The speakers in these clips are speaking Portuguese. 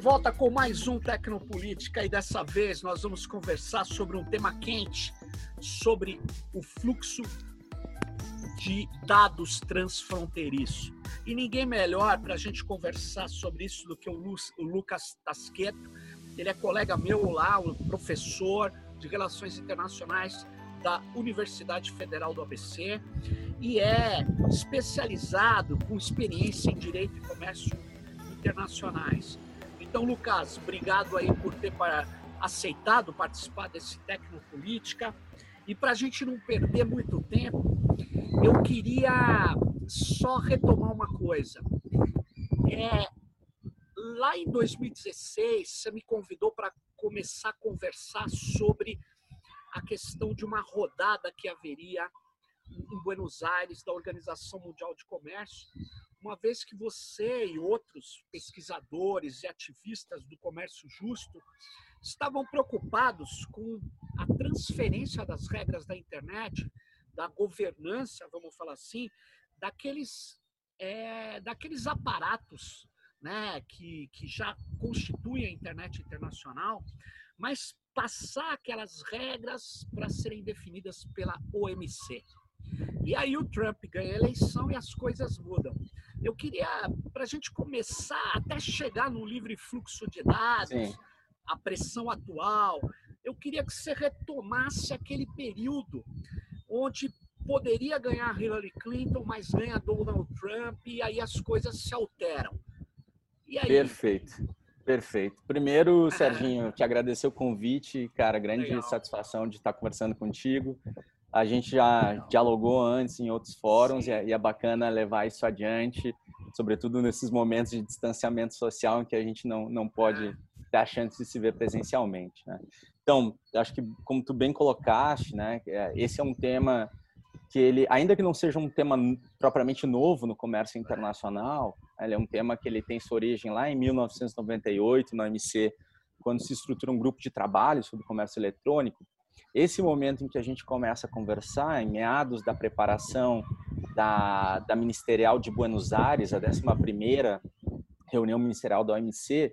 Volta com mais um Tecnopolítica e dessa vez nós vamos conversar sobre um tema quente, sobre o fluxo de dados transfronteiriço. E ninguém melhor para a gente conversar sobre isso do que o, Lu, o Lucas Tasqueto. Ele é colega meu lá, um professor de Relações Internacionais da Universidade Federal do ABC e é especializado com experiência em Direito e Comércio Internacionais. Então, Lucas, obrigado aí por ter aceitado participar desse Tecnopolítica. E para a gente não perder muito tempo, eu queria só retomar uma coisa. É, lá em 2016, você me convidou para começar a conversar sobre a questão de uma rodada que haveria em Buenos Aires da Organização Mundial de Comércio, uma vez que você e outros pesquisadores e ativistas do comércio justo estavam preocupados com a transferência das regras da internet, da governança, vamos falar assim, daqueles, é, daqueles aparatos né, que, que já constituem a internet internacional, mas passar aquelas regras para serem definidas pela OMC. E aí o Trump ganha a eleição e as coisas mudam. Eu queria, para a gente começar até chegar no livre fluxo de dados, Sim. a pressão atual, eu queria que você retomasse aquele período onde poderia ganhar Hillary Clinton, mas ganha Donald Trump, e aí as coisas se alteram. Aí... Perfeito. Perfeito. Primeiro, Serginho, te agradecer o convite, cara, grande Legal. satisfação de estar conversando contigo. A gente já dialogou antes em outros fóruns e é, e é bacana levar isso adiante, sobretudo nesses momentos de distanciamento social em que a gente não, não pode é. ter a chance de se ver presencialmente. Né? Então, acho que como tu bem colocaste, né, é, esse é um tema que ele, ainda que não seja um tema propriamente novo no comércio internacional, ele é um tema que ele tem sua origem lá em 1998 na OMC, quando se estrutura um grupo de trabalho sobre comércio eletrônico, esse momento em que a gente começa a conversar, em meados da preparação da, da Ministerial de Buenos Aires, a 11ª reunião ministerial da OMC,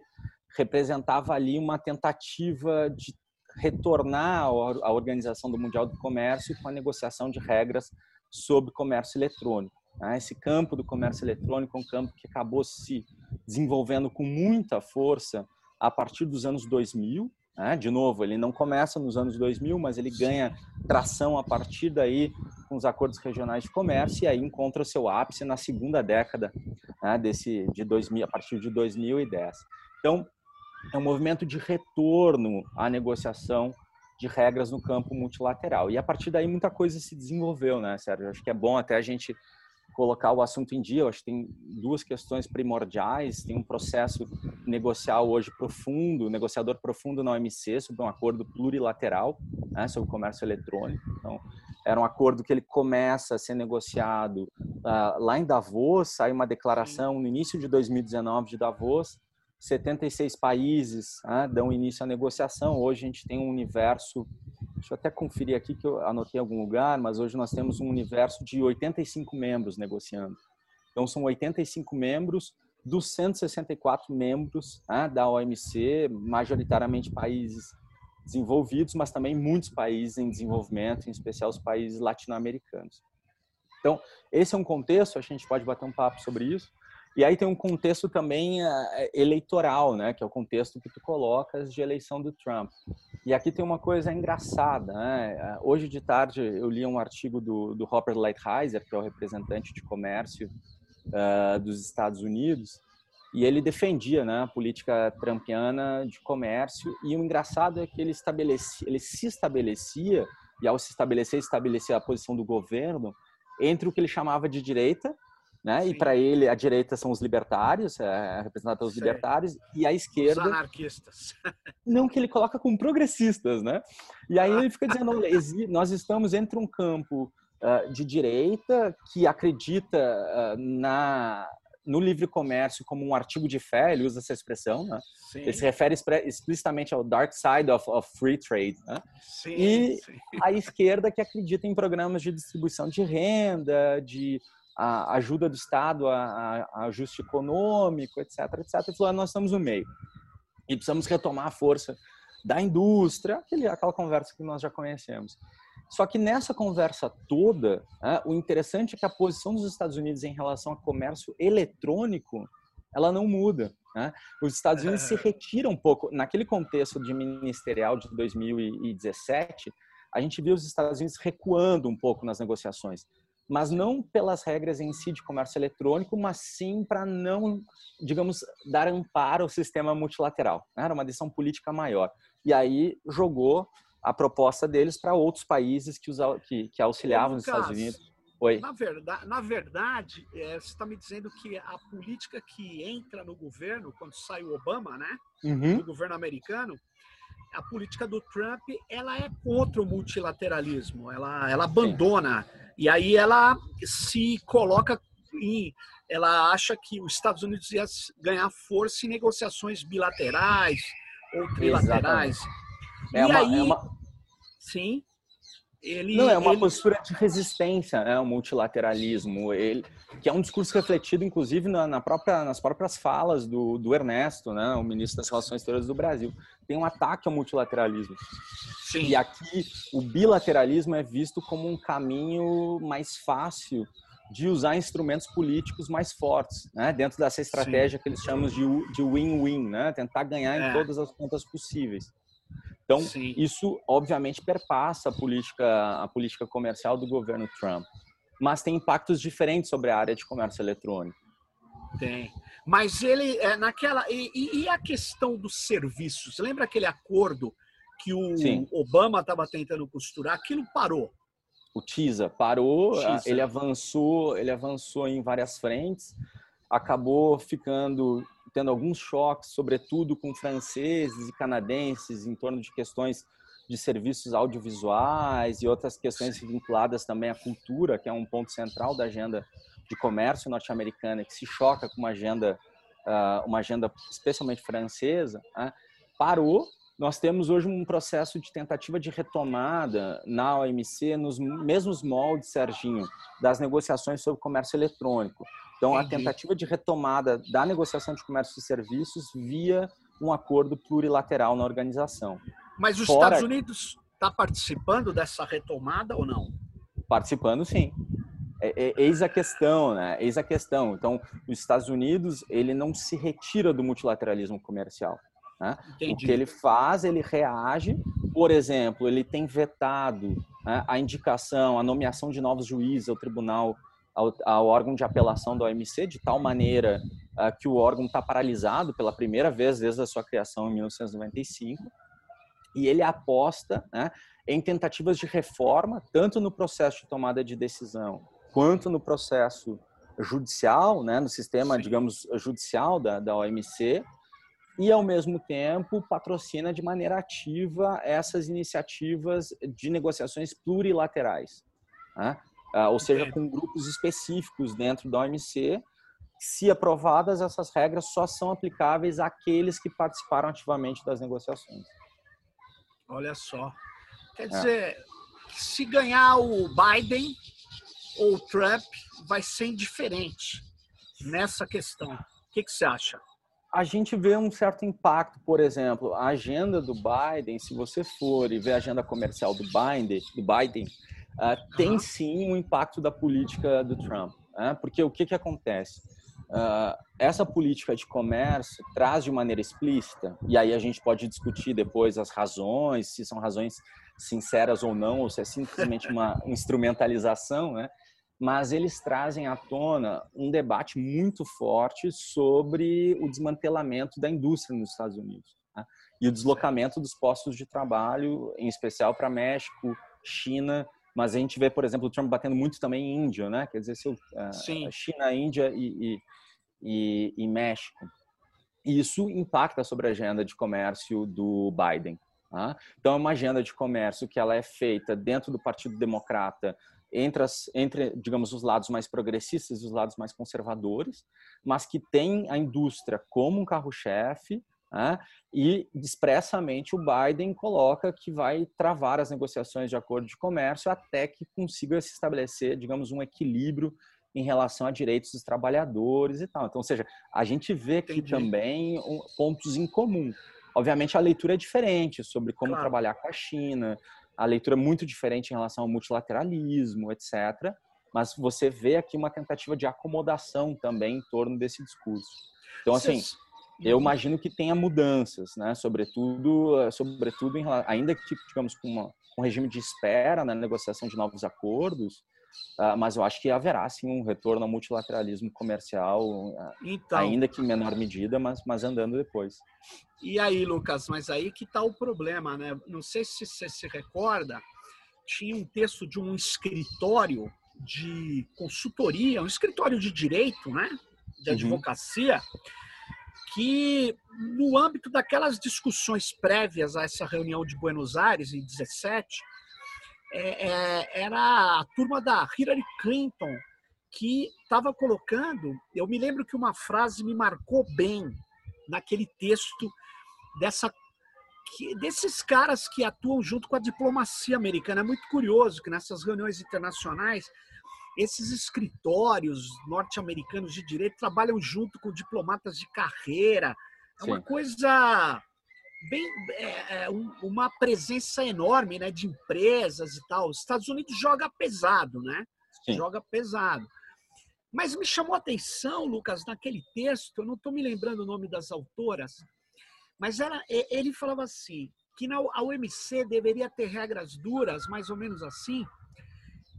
representava ali uma tentativa de retornar à Organização do Mundial do Comércio com a negociação de regras sobre comércio eletrônico. Né? Esse campo do comércio eletrônico é um campo que acabou se desenvolvendo com muita força a partir dos anos 2000, né? De novo, ele não começa nos anos 2000, mas ele ganha tração a partir daí com os acordos regionais de comércio e aí encontra seu ápice na segunda década né? desse de 2000, a partir de 2010. Então, é um movimento de retorno à negociação de regras no campo multilateral. E a partir daí muita coisa se desenvolveu, né, Sérgio? Acho que é bom até a gente colocar o assunto em dia. Eu acho que tem duas questões primordiais. Tem um processo negocial hoje profundo, negociador profundo na OMC sobre um acordo plurilateral né, sobre o comércio eletrônico. Então, era um acordo que ele começa a ser negociado uh, lá em Davos. Sai uma declaração no início de 2019 de Davos. 76 países né, dão início à negociação. Hoje a gente tem um universo Deixa eu até conferir aqui que eu anotei em algum lugar, mas hoje nós temos um universo de 85 membros negociando. Então, são 85 membros dos 164 membros né, da OMC, majoritariamente países desenvolvidos, mas também muitos países em desenvolvimento, em especial os países latino-americanos. Então, esse é um contexto, a gente pode bater um papo sobre isso. E aí tem um contexto também uh, eleitoral, né, que é o contexto que tu colocas de eleição do Trump. E aqui tem uma coisa engraçada, né? Eh, hoje de tarde eu li um artigo do, do Robert Lighthizer, que é o representante de comércio uh, dos Estados Unidos, e ele defendia né, a política trumpiana de comércio. E o engraçado é que ele, estabelecia, ele se estabelecia, e ao se estabelecer, estabelecia a posição do governo entre o que ele chamava de direita né? Sim. E para ele a direita são os libertários, é representada pelos Sim. libertários, e a esquerda os anarquistas. Não que ele coloca como progressistas, né? E aí ele fica dizendo, nós estamos entre um campo uh, de direita que acredita uh, na no livre comércio como um artigo de fé, ele usa essa expressão, né? Sim. Ele se refere explicitamente ao dark side of, of free trade, né? Sim, e sim. a esquerda que acredita em programas de distribuição de renda, de a ajuda do Estado a, a ajuste econômico, etc, etc. E falou, ah, nós estamos no meio e precisamos retomar a força da indústria, aquele, aquela conversa que nós já conhecemos. Só que nessa conversa toda, né, o interessante é que a posição dos Estados Unidos em relação ao comércio eletrônico, ela não muda. Né? Os Estados Unidos se retiram um pouco. Naquele contexto de ministerial de 2017, a gente viu os Estados Unidos recuando um pouco nas negociações mas não pelas regras em si de comércio eletrônico, mas sim para não, digamos, dar amparo ao sistema multilateral. Né? Era uma decisão política maior. E aí jogou a proposta deles para outros países que, que, que auxiliavam os Estados Unidos. Oi. Na verdade, na verdade é, você está me dizendo que a política que entra no governo, quando sai o Obama, né, uhum. do governo americano, a política do Trump ela é contra o multilateralismo, ela, ela abandona Sim. E aí ela se coloca em, ela acha que os Estados Unidos ia ganhar força em negociações bilaterais ou trilaterais. É e uma, aí, é uma... sim, ele, não é uma ele... postura de resistência, é o multilateralismo, ele, que é um discurso refletido, inclusive, na, na própria, nas próprias falas do, do, Ernesto, né, o ministro das Relações Exteriores do Brasil. Tem um ataque ao multilateralismo. Sim. E aqui o bilateralismo é visto como um caminho mais fácil de usar instrumentos políticos mais fortes, né, dentro dessa estratégia Sim. que eles chamam de win-win, né, tentar ganhar é. em todas as pontas possíveis. Então, Sim. isso obviamente perpassa a política, a política comercial do governo Trump, mas tem impactos diferentes sobre a área de comércio eletrônico. Tem. Mas ele, é, naquela. E, e a questão dos serviços? Lembra aquele acordo que o Sim. Obama estava tentando costurar? Aquilo parou. O TISA parou, TISA. ele avançou, ele avançou em várias frentes, acabou ficando tendo alguns choques, sobretudo com franceses e canadenses, em torno de questões de serviços audiovisuais e outras questões vinculadas também à cultura, que é um ponto central da agenda de comércio norte-americana, que se choca com uma agenda, ah, uma agenda especialmente francesa, né? parou. Nós temos hoje um processo de tentativa de retomada na OMC nos mesmos moldes, Serginho, das negociações sobre comércio eletrônico. Então, a tentativa de retomada da negociação de comércio e serviços via um acordo plurilateral na organização. Mas os Fora... Estados Unidos está participando dessa retomada ou não? Participando, sim. É, é, eis a questão, né? Eis a questão. Então, os Estados Unidos ele não se retira do multilateralismo comercial. Né? O que ele faz, ele reage. Por exemplo, ele tem vetado né, a indicação, a nomeação de novos juízes ao Tribunal ao, ao órgão de apelação da OMC, de tal maneira uh, que o órgão está paralisado pela primeira vez desde a sua criação em 1995, e ele aposta né, em tentativas de reforma, tanto no processo de tomada de decisão, quanto no processo judicial, né, no sistema, Sim. digamos, judicial da, da OMC, e, ao mesmo tempo, patrocina de maneira ativa essas iniciativas de negociações plurilaterais. Né? Ah, ou seja, com grupos específicos dentro da OMC. Se aprovadas, essas regras só são aplicáveis àqueles que participaram ativamente das negociações. Olha só. Quer é. dizer, é. se ganhar o Biden ou o Trump, vai ser indiferente nessa questão. O que, que você acha? A gente vê um certo impacto, por exemplo, a agenda do Biden, se você for e ver a agenda comercial do Biden, do Biden uh, tem sim um impacto da política do Trump. Né? Porque o que, que acontece? Uh, essa política de comércio traz de maneira explícita, e aí a gente pode discutir depois as razões, se são razões sinceras ou não, ou se é simplesmente uma instrumentalização, né? Mas eles trazem à tona um debate muito forte sobre o desmantelamento da indústria nos Estados Unidos né? e o deslocamento dos postos de trabalho, em especial para México, China mas a gente vê, por exemplo, o Trump batendo muito também em Índia, né? Quer dizer, se, uh, China, Índia e, e, e, e México. Isso impacta sobre a agenda de comércio do Biden. Tá? Então, é uma agenda de comércio que ela é feita dentro do Partido Democrata entre, as, entre, digamos, os lados mais progressistas e os lados mais conservadores, mas que tem a indústria como um carro-chefe né? E expressamente o Biden coloca que vai travar as negociações de acordo de comércio até que consiga se estabelecer, digamos, um equilíbrio em relação a direitos dos trabalhadores e tal. Então, ou seja, a gente vê aqui Entendi. também pontos em comum. Obviamente, a leitura é diferente sobre como claro. trabalhar com a China, a leitura é muito diferente em relação ao multilateralismo, etc. Mas você vê aqui uma tentativa de acomodação também em torno desse discurso. Então, assim, eu imagino que tenha mudanças, né? Sobretudo, sobretudo em, ainda que, digamos, com uma, um regime de espera na negociação de novos acordos, mas eu acho que haverá sim um retorno ao multilateralismo comercial, uh, então, ainda que em menor medida, mas, mas andando depois. E aí, Lucas, mas aí que está o problema, né? Não sei se você se recorda, tinha um texto de um escritório de consultoria, um escritório de direito, né? De uhum. advocacia, uhum. que no âmbito daquelas discussões prévias a essa reunião de Buenos Aires, em 17, é, é, era a turma da Hillary Clinton que estava colocando. Eu me lembro que uma frase me marcou bem naquele texto dessa que, desses caras que atuam junto com a diplomacia americana. É muito curioso que nessas reuniões internacionais esses escritórios norte-americanos de direito trabalham junto com diplomatas de carreira. É uma Sim. coisa bem é, é uma presença enorme né, de empresas e tal. Os Estados Unidos joga pesado, né? Sim. Joga pesado. Mas me chamou a atenção, Lucas, naquele texto, eu não estou me lembrando o nome das autoras, mas era, ele falava assim, que na, a OMC deveria ter regras duras, mais ou menos assim,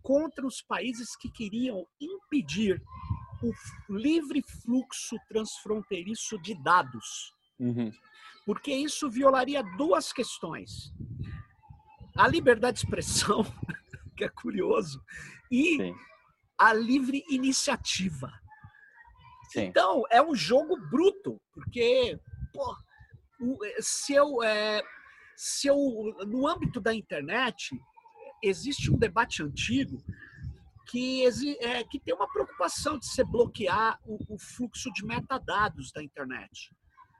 contra os países que queriam impedir o livre fluxo transfronteiriço de dados. Uhum porque isso violaria duas questões: a liberdade de expressão, que é curioso, e Sim. a livre iniciativa. Sim. Então, é um jogo bruto, porque pô, se eu, é, se eu, no âmbito da internet, existe um debate antigo que, é, que tem uma preocupação de se bloquear o, o fluxo de metadados da internet.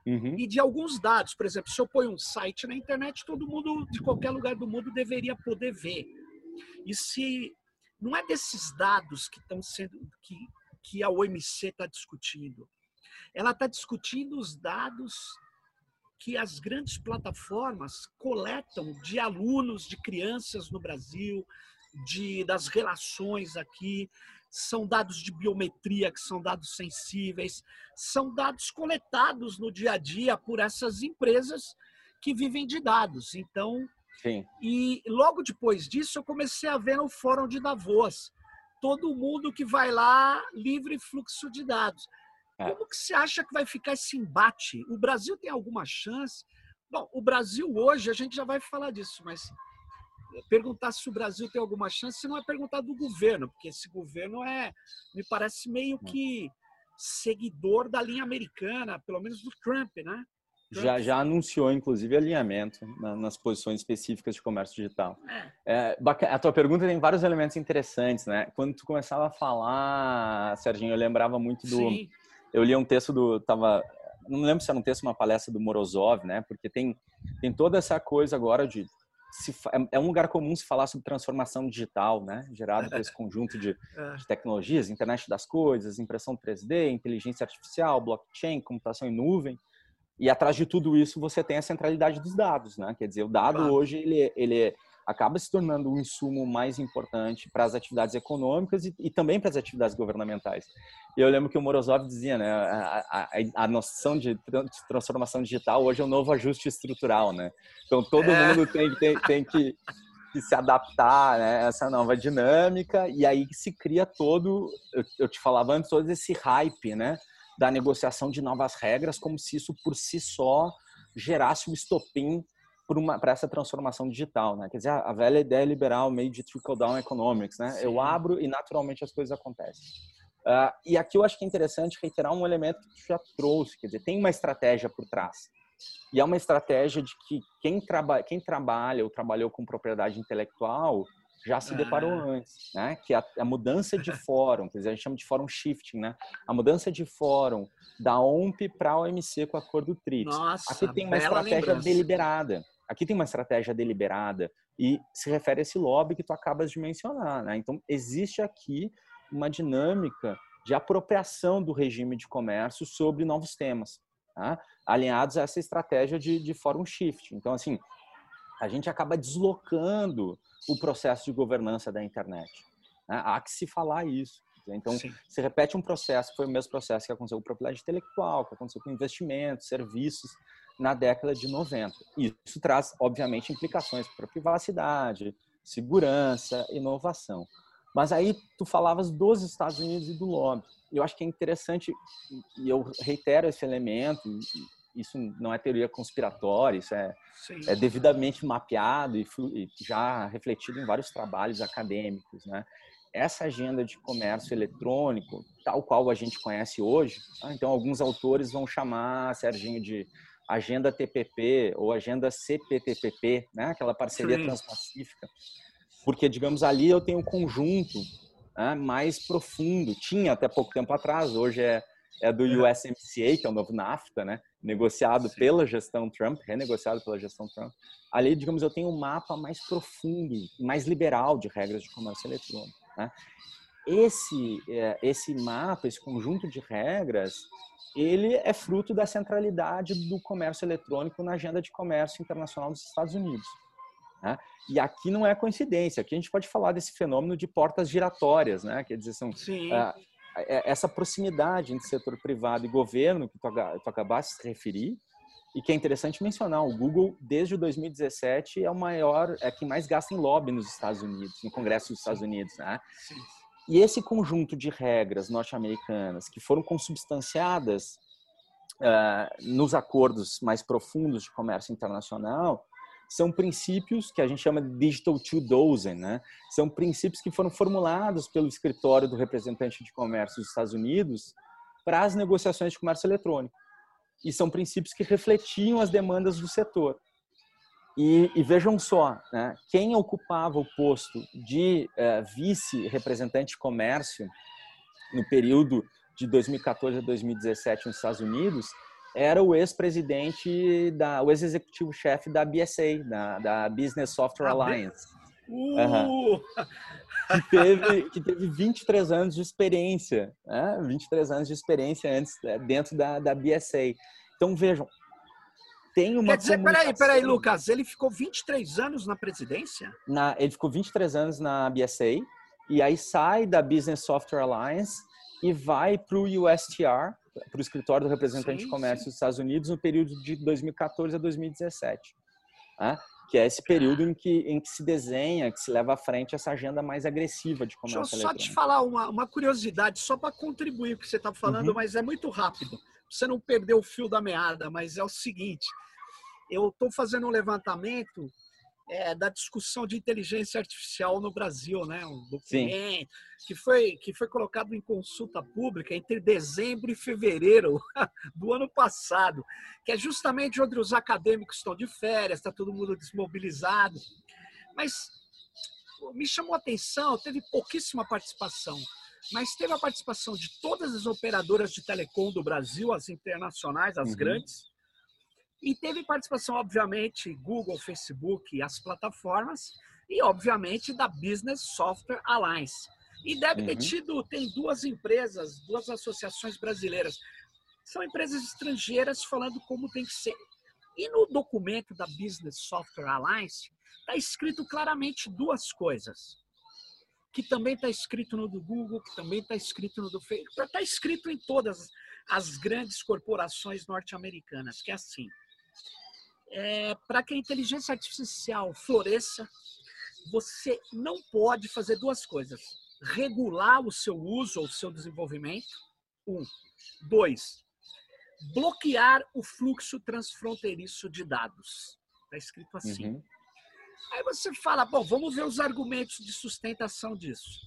Uhum. E de alguns dados, por exemplo, se eu ponho um site na internet, todo mundo de qualquer lugar do mundo deveria poder ver. E se não é desses dados que estão sendo que, que a OMC está discutindo, ela está discutindo os dados que as grandes plataformas coletam de alunos, de crianças no Brasil, de das relações aqui, são dados de biometria, que são dados sensíveis, são dados coletados no dia a dia por essas empresas que vivem de dados. Então, Sim. e logo depois disso, eu comecei a ver no Fórum de Davos todo mundo que vai lá livre fluxo de dados. É. Como que você acha que vai ficar esse embate? O Brasil tem alguma chance? Bom, o Brasil hoje, a gente já vai falar disso, mas perguntar se o Brasil tem alguma chance não é perguntar do governo, porque esse governo é, me parece meio hum. que seguidor da linha americana, pelo menos do Trump, né? Trump. Já, já anunciou, inclusive, alinhamento na, nas posições específicas de comércio digital. É. É, a tua pergunta tem vários elementos interessantes, né? Quando tu começava a falar, Serginho, eu lembrava muito do... Sim. Eu li um texto do... Tava, não lembro se era um texto, uma palestra do Morozov, né? Porque tem, tem toda essa coisa agora de se, é, é um lugar comum se falar sobre transformação digital, né? Gerado por esse conjunto de, é. de, tecnologias, internet das coisas, impressão 3D, inteligência artificial, blockchain, computação em nuvem. E atrás de tudo isso você tem a centralidade dos dados, né? Quer dizer, o dado claro. hoje ele, ele é acaba se tornando um insumo mais importante para as atividades econômicas e, e também para as atividades governamentais. Eu lembro que o Morozov dizia, né, a, a, a, noção de transformação digital hoje é o um novo ajuste estrutural, né? Então todo é. mundo tem, tem, tem que, que, se adaptar né, a essa nova dinâmica e aí se cria todo, eu, eu te falava antes, todo esse hype, né, da negociação de novas regras, como se isso por si só gerasse um estopim para essa transformação digital, né? Quer dizer, a velha ideia liberal meio de trickle-down economics, né? Sim. Eu abro e naturalmente as coisas acontecem. Uh, e aqui eu acho que é interessante reiterar um elemento que tu já trouxe, quer dizer, tem uma estratégia por trás. E é uma estratégia de que quem, traba quem trabalha ou trabalhou com propriedade intelectual já se deparou ah. antes, né? Que a, a, mudança de fórum, quer dizer, a gente chama de fórum shifting, né? A mudança de fórum da OMP para a OMC com a cor do TRIPS. Nossa, Aqui tem uma estratégia lembrança. deliberada. Aqui tem uma estratégia deliberada e se refere a esse lobby que tu acabas de mencionar, né? Então, existe aqui uma dinâmica de apropriação do regime de comércio sobre novos temas, tá? alinhados a essa estratégia de, de forum shift. Então, assim, a gente acaba deslocando o processo de governança da internet. Né? Há que se falar isso. Então, Sim. se repete um processo, que foi o mesmo processo que aconteceu com propriedade intelectual, que aconteceu com investimentos, serviços, na década de 90. Isso traz, obviamente, implicações para privacidade, segurança, inovação. Mas aí tu falavas dos Estados Unidos e do lobby. Eu acho que é interessante, e eu reitero esse elemento, isso não é teoria conspiratória, isso é, é devidamente mapeado e, e, já refletido em vários trabalhos acadêmicos, né? Essa agenda de comércio eletrônico, tal qual a gente conhece hoje, tá? então alguns autores vão chamar, Serginho, de agenda TPP ou agenda CPTPP, né? aquela parceria Sim. transpacífica, porque, digamos, ali eu tenho um conjunto né, mais profundo. Tinha até pouco tempo atrás, hoje é, é do é. USMCA, que é o novo NAFTA, né? negociado Sim. pela gestão Trump, renegociado pela gestão Trump. Ali, digamos, eu tenho um mapa mais profundo, mais liberal de regras de comércio eletrônico. Né? Esse, é, esse mapa, esse conjunto de regras, ele é fruto da centralidade do comércio eletrônico na agenda de comércio internacional dos Estados Unidos. Né? E aqui não é coincidência, aqui a gente pode falar desse fenômeno de portas giratórias, né? quer dizer, são, uh, essa proximidade entre setor privado e governo que tu, tu acabaste de se referir, e que é interessante mencionar, o Google, desde 2017, é o maior, é quem mais gasta em lobby nos Estados Unidos, no Congresso dos Estados Unidos. Né? Sim. E esse conjunto de regras norte-americanas que foram consubstanciadas uh, nos acordos mais profundos de comércio internacional são princípios que a gente chama de Digital Two Dozen, né? São princípios que foram formulados pelo escritório do representante de comércio dos Estados Unidos para as negociações de comércio eletrônico. E são princípios que refletiam as demandas do setor. E, e, vejam só, né, quem ocupava o posto de uh, vice-representante de comércio no período de 2014 a 2017 nos Estados Unidos era o ex-presidente, da, o ex-executivo-chefe da BSA, da, da Business Software ah, Alliance. Uh! Que, teve, que teve 23 anos de experiência, né? 23 anos de experiência antes né, dentro da, da BSA. Então, vejam, tem uma. Quer dizer, peraí, peraí, Lucas, ele ficou 23 anos na presidência? Na, ele ficou 23 anos na BSA e aí sai da Business Software Alliance e vai para o USTR, para o escritório do representante sim, de comércio sim. dos Estados Unidos no período de 2014 a 2017. Né? que é esse período em que, em que se desenha, que se leva à frente essa agenda mais agressiva de comércio Deixa eu só te falar uma, uma curiosidade, só para contribuir com o que você está falando, uhum. mas é muito rápido. Você não perdeu o fio da meada, mas é o seguinte: eu estou fazendo um levantamento é, da discussão de inteligência artificial no Brasil, né? Um documento Sim. que foi, que foi colocado em consulta pública entre dezembro e fevereiro do ano passado, que é justamente onde os acadêmicos estão de férias, está todo mundo desmobilizado. Mas me chamou a atenção, teve pouquíssima participação, mas teve a participação de todas as operadoras de telecom do Brasil, as internacionais, as uhum. grandes, e teve participação, obviamente, Google, Facebook, as plataformas, e, obviamente, da Business Software Alliance. E deve ter uhum. tido, tem duas empresas, duas associações brasileiras. São empresas estrangeiras falando como tem que ser. E no documento da Business Software Alliance, está escrito claramente duas coisas. Que também está escrito no do Google, que também está escrito no do Facebook, está escrito em todas as grandes corporações norte-americanas, que é assim é, para que a inteligência artificial floresça, você não pode fazer duas coisas: regular o seu uso ou o seu desenvolvimento. Um. Dois. Bloquear o fluxo transfronteiriço de dados. Está escrito assim. Uhum. Aí você fala, bom, vamos ver os argumentos de sustentação disso.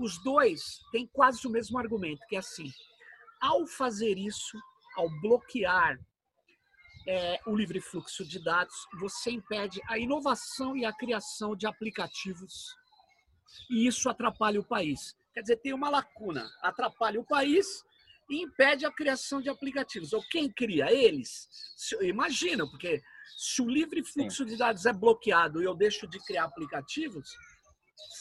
Os dois têm quase o mesmo argumento, que é assim: ao fazer isso, ao bloquear é, o livre fluxo de dados, você impede a inovação e a criação de aplicativos. E isso atrapalha o país. Quer dizer, tem uma lacuna, atrapalha o país e impede a criação de aplicativos. Ou quem cria? Eles. Imagina, porque se o livre fluxo Sim. de dados é bloqueado e eu deixo de criar aplicativos,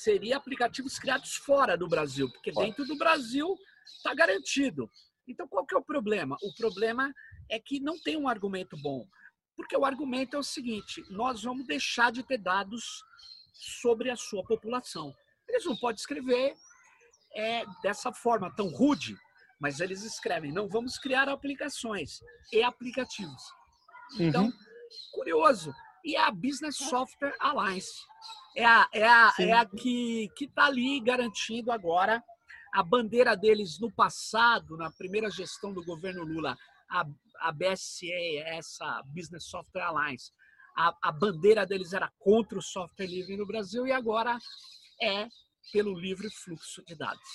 seria aplicativos criados fora do Brasil, porque dentro do Brasil está garantido. Então, qual que é o problema? O problema é que não tem um argumento bom. Porque o argumento é o seguinte: nós vamos deixar de ter dados sobre a sua população. Eles não podem escrever é, dessa forma tão rude, mas eles escrevem: não vamos criar aplicações e aplicativos. Então, uhum. curioso. E a Business Software Alliance é a, é a, é a que está ali garantindo agora a bandeira deles no passado, na primeira gestão do governo Lula, a, a BSA, essa Business Software Alliance, a, a bandeira deles era contra o software livre no Brasil e agora é pelo livre fluxo de dados.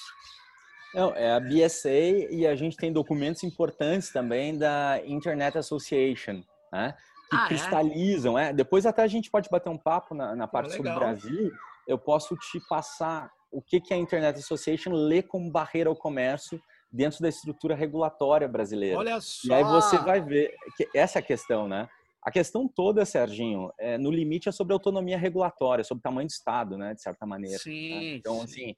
Não, é a BSA e a gente tem documentos importantes também da Internet Association, né? que ah, é? cristalizam. É? é? Depois até a gente pode bater um papo na, na parte sobre o Brasil. Eu posso te passar o que, que a Internet Association lê como barreira ao comércio dentro da estrutura regulatória brasileira. Olha só! E aí você vai ver que essa é a questão, né? A questão toda, Serginho, é, no limite é sobre autonomia regulatória, sobre tamanho do Estado, né, de certa maneira. Né? Sim, né? Então, sim. assim,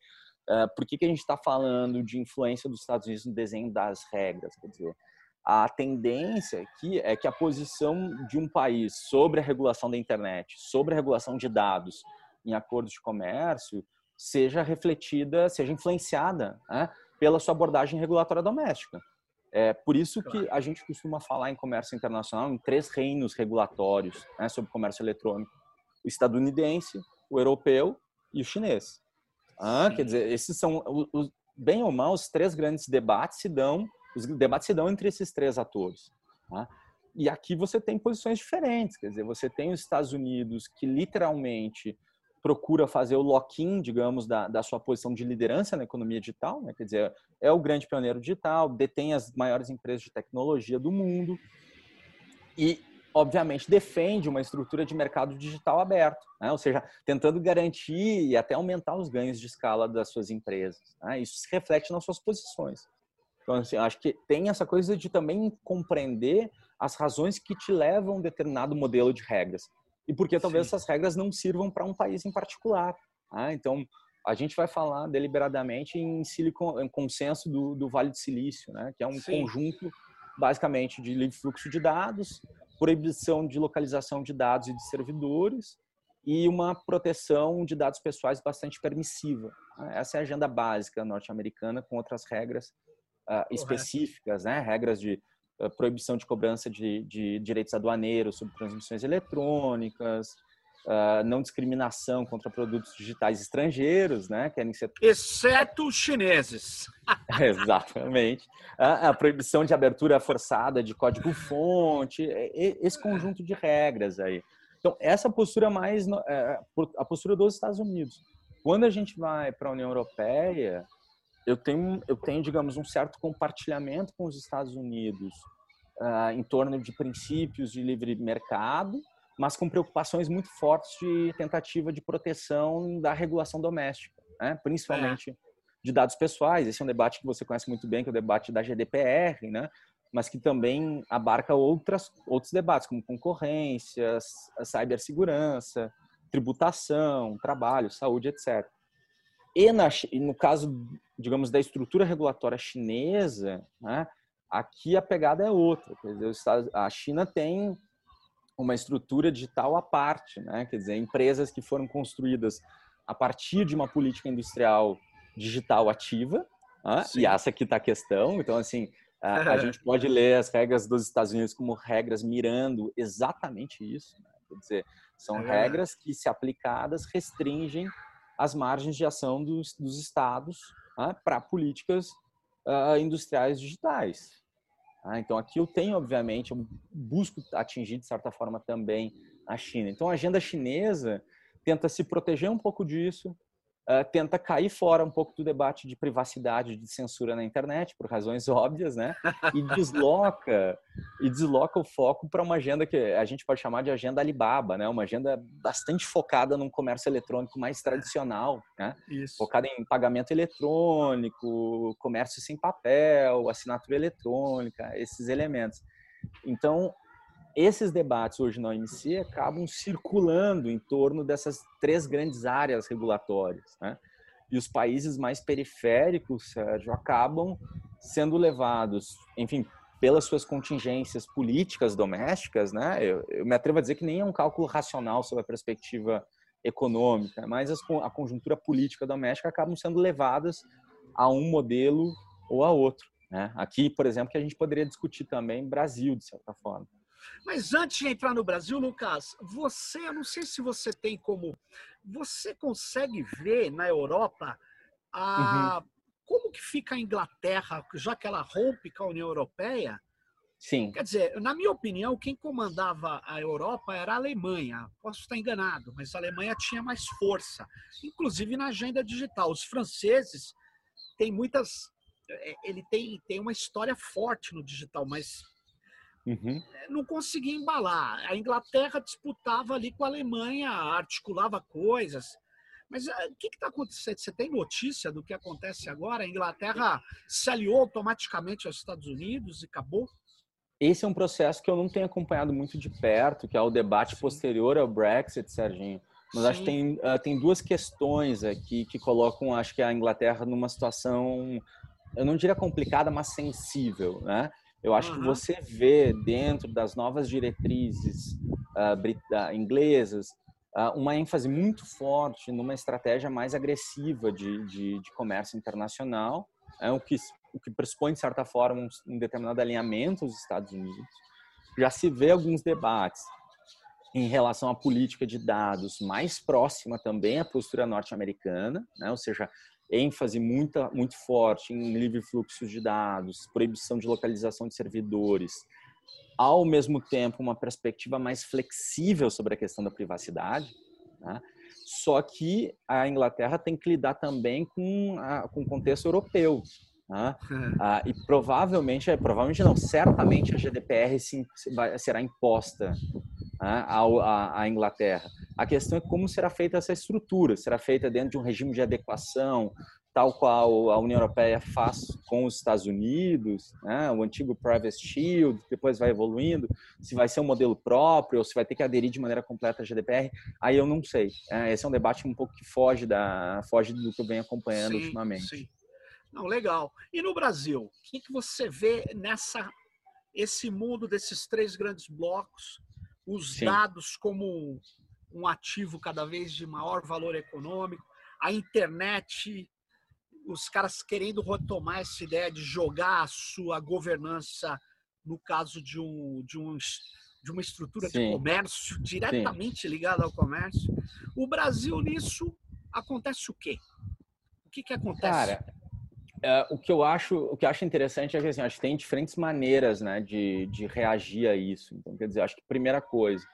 uh, por que, que a gente está falando de influência dos Estados Unidos no desenho das regras? Quer dizer, a tendência aqui é que a posição de um país sobre a regulação da internet, sobre a regulação de dados em acordos de comércio, seja refletida, seja influenciada né, pela sua abordagem regulatória doméstica. É por isso que a gente costuma falar em comércio internacional em três reinos regulatórios né, sobre comércio eletrônico: o estadunidense, o europeu e o chinês. Ah, quer dizer, esses são os, bem ou mal os três grandes debates se dão, os debates se dão entre esses três atores. Tá? E aqui você tem posições diferentes, quer dizer, você tem os Estados Unidos que literalmente procura fazer o lock-in, digamos, da, da sua posição de liderança na economia digital, né? quer dizer, é o grande pioneiro digital, detém as maiores empresas de tecnologia do mundo e, obviamente, defende uma estrutura de mercado digital aberto, né? ou seja, tentando garantir e até aumentar os ganhos de escala das suas empresas. Né? Isso se reflete nas suas posições. Então, assim, acho que tem essa coisa de também compreender as razões que te levam a um determinado modelo de regras e porque talvez Sim. essas regras não sirvam para um país em particular. Tá? Então, a gente vai falar deliberadamente em, silicon, em consenso do, do, Vale do Silício, né? que é um Sim. conjunto basicamente de livre fluxo de dados, proibição de localização de dados e de servidores e uma proteção de dados pessoais bastante permissiva. Essa é a agenda básica norte-americana com outras regras uh, específicas, né? regras de proibição de cobrança de, de direitos aduaneiros sobre transmissões eletrônicas, uh, não discriminação contra produtos digitais estrangeiros, né? Querem ser... Exceto os chineses. Exatamente. A, a, proibição de abertura forçada de código-fonte, esse conjunto de regras aí. Então, essa postura mais é, a postura dos Estados Unidos. Quando a gente vai para a União Europeia, eu tenho, eu tenho, digamos, um certo compartilhamento com os Estados Unidos uh, em torno de princípios de livre mercado, mas com preocupações muito fortes de tentativa de proteção da regulação doméstica, né? principalmente é. de dados pessoais. Esse é um debate que você conhece muito bem, que é o debate da GDPR, né? mas que também abarca outras, outros debates, como concorrência, cibersegurança, tributação, trabalho, saúde, etc. E, na, no caso, digamos, da estrutura regulatória chinesa, né, aqui a pegada é outra. Dizer, a China tem uma estrutura digital à parte, né? quer dizer, empresas que foram construídas a partir de uma política industrial digital ativa, né? e essa aqui está a questão. Então, assim, a, a, gente pode ler as regras dos Estados Unidos como regras mirando exatamente isso. Né? Quer dizer, são é regras que, se aplicadas, restringem as margens de ação dos, dos estados né, para políticas uh, industriais digitais. Ah, então, aqui eu tenho, obviamente, eu busco atingir, de certa forma, também a China. Então, a agenda chinesa tenta se proteger um pouco disso, uh, tenta cair fora um pouco do debate de privacidade, de censura na internet, por razões óbvias, né? E desloca e desloca o foco para uma agenda que a gente pode chamar de agenda Alibaba, né? Uma agenda bastante focada num comércio eletrônico mais tradicional, né? Isso. Focada em pagamento eletrônico, comércio sem papel, assinatura eletrônica, esses elementos. Então, esses debates hoje na OMC acabam circulando em torno dessas três grandes áreas regulatórias. Né? E os países mais periféricos, Sérgio, acabam sendo levados, enfim, pelas suas contingências políticas domésticas, né? Eu, eu, me atrevo a dizer que nem é um cálculo racional sobre a perspectiva econômica, mas as, a conjuntura política doméstica acabam sendo levadas a um modelo ou a outro. Né? Aqui, por exemplo, que a gente poderia discutir também Brasil, de certa forma. Mas antes de entrar no Brasil, Lucas, você, eu não sei se você tem como, você consegue ver na Europa a, uhum. como que fica a Inglaterra, já que ela rompe com a União Europeia? Sim. Quer dizer, na minha opinião, quem comandava a Europa era a Alemanha. Posso estar enganado, mas a Alemanha tinha mais força, inclusive na agenda digital. Os franceses têm muitas, é, ele tem, tem uma história forte no digital, mas Uhum. É, não conseguia embalar. A Inglaterra disputava ali com a Alemanha, articulava coisas. Mas uh, o que está acontecendo? Você tem notícia do que acontece agora? A Inglaterra se aliou automaticamente aos Estados Unidos e acabou? Esse é um processo que eu não tenho acompanhado muito de perto, que é o debate Sim. posterior ao Brexit, Serginho. Mas Sim. acho que tem, uh, tem duas questões aqui que colocam, acho que a Inglaterra numa situação, eu não diria complicada, mas sensível, né? Eu acho uhum. que você vê dentro das novas diretrizes uh, inglesas uh, uma ênfase muito forte numa estratégia mais agressiva de, de, de comércio internacional, é o que o que pressupõe de certa forma um, um determinado alinhamento aos Estados Unidos. Já se vê alguns debates em relação à política de dados mais próxima também à postura norte-americana, né? ou seja, ênfase muito, muito forte em livre fluxo de dados, proibição de localização de servidores, ao mesmo tempo uma perspectiva mais flexível sobre a questão da privacidade. Né? Só que a Inglaterra tem que lidar também com, a, com o contexto europeu. Né? Ah, e provavelmente, provavelmente não, certamente a GDPR sim, será imposta à, à Inglaterra. A questão é como será feita essa estrutura. Será feita dentro de um regime de adequação, tal qual a União Europeia faz com os Estados Unidos, né? o antigo Privacy Shield, depois vai evoluindo, se vai ser um modelo próprio ou se vai ter que aderir de maneira completa à GDPR, aí eu não sei. É, esse é um debate um pouco que foge, da, foge do que eu venho acompanhando sim, ultimamente. Sim. Não, legal. E no Brasil, o que, que você vê nessa esse mundo desses três grandes blocos, os sim. dados como um ativo cada vez de maior valor econômico, a internet, os caras querendo retomar essa ideia de jogar a sua governança, no caso de, um, de, um, de uma estrutura Sim. de comércio, diretamente Sim. ligada ao comércio. O Brasil, nisso, acontece o quê? O que, que acontece? Cara, é, o que eu acho o que acho interessante é que assim, acho que tem diferentes maneiras né, de, de reagir a isso. Então, quer dizer, acho que primeira coisa,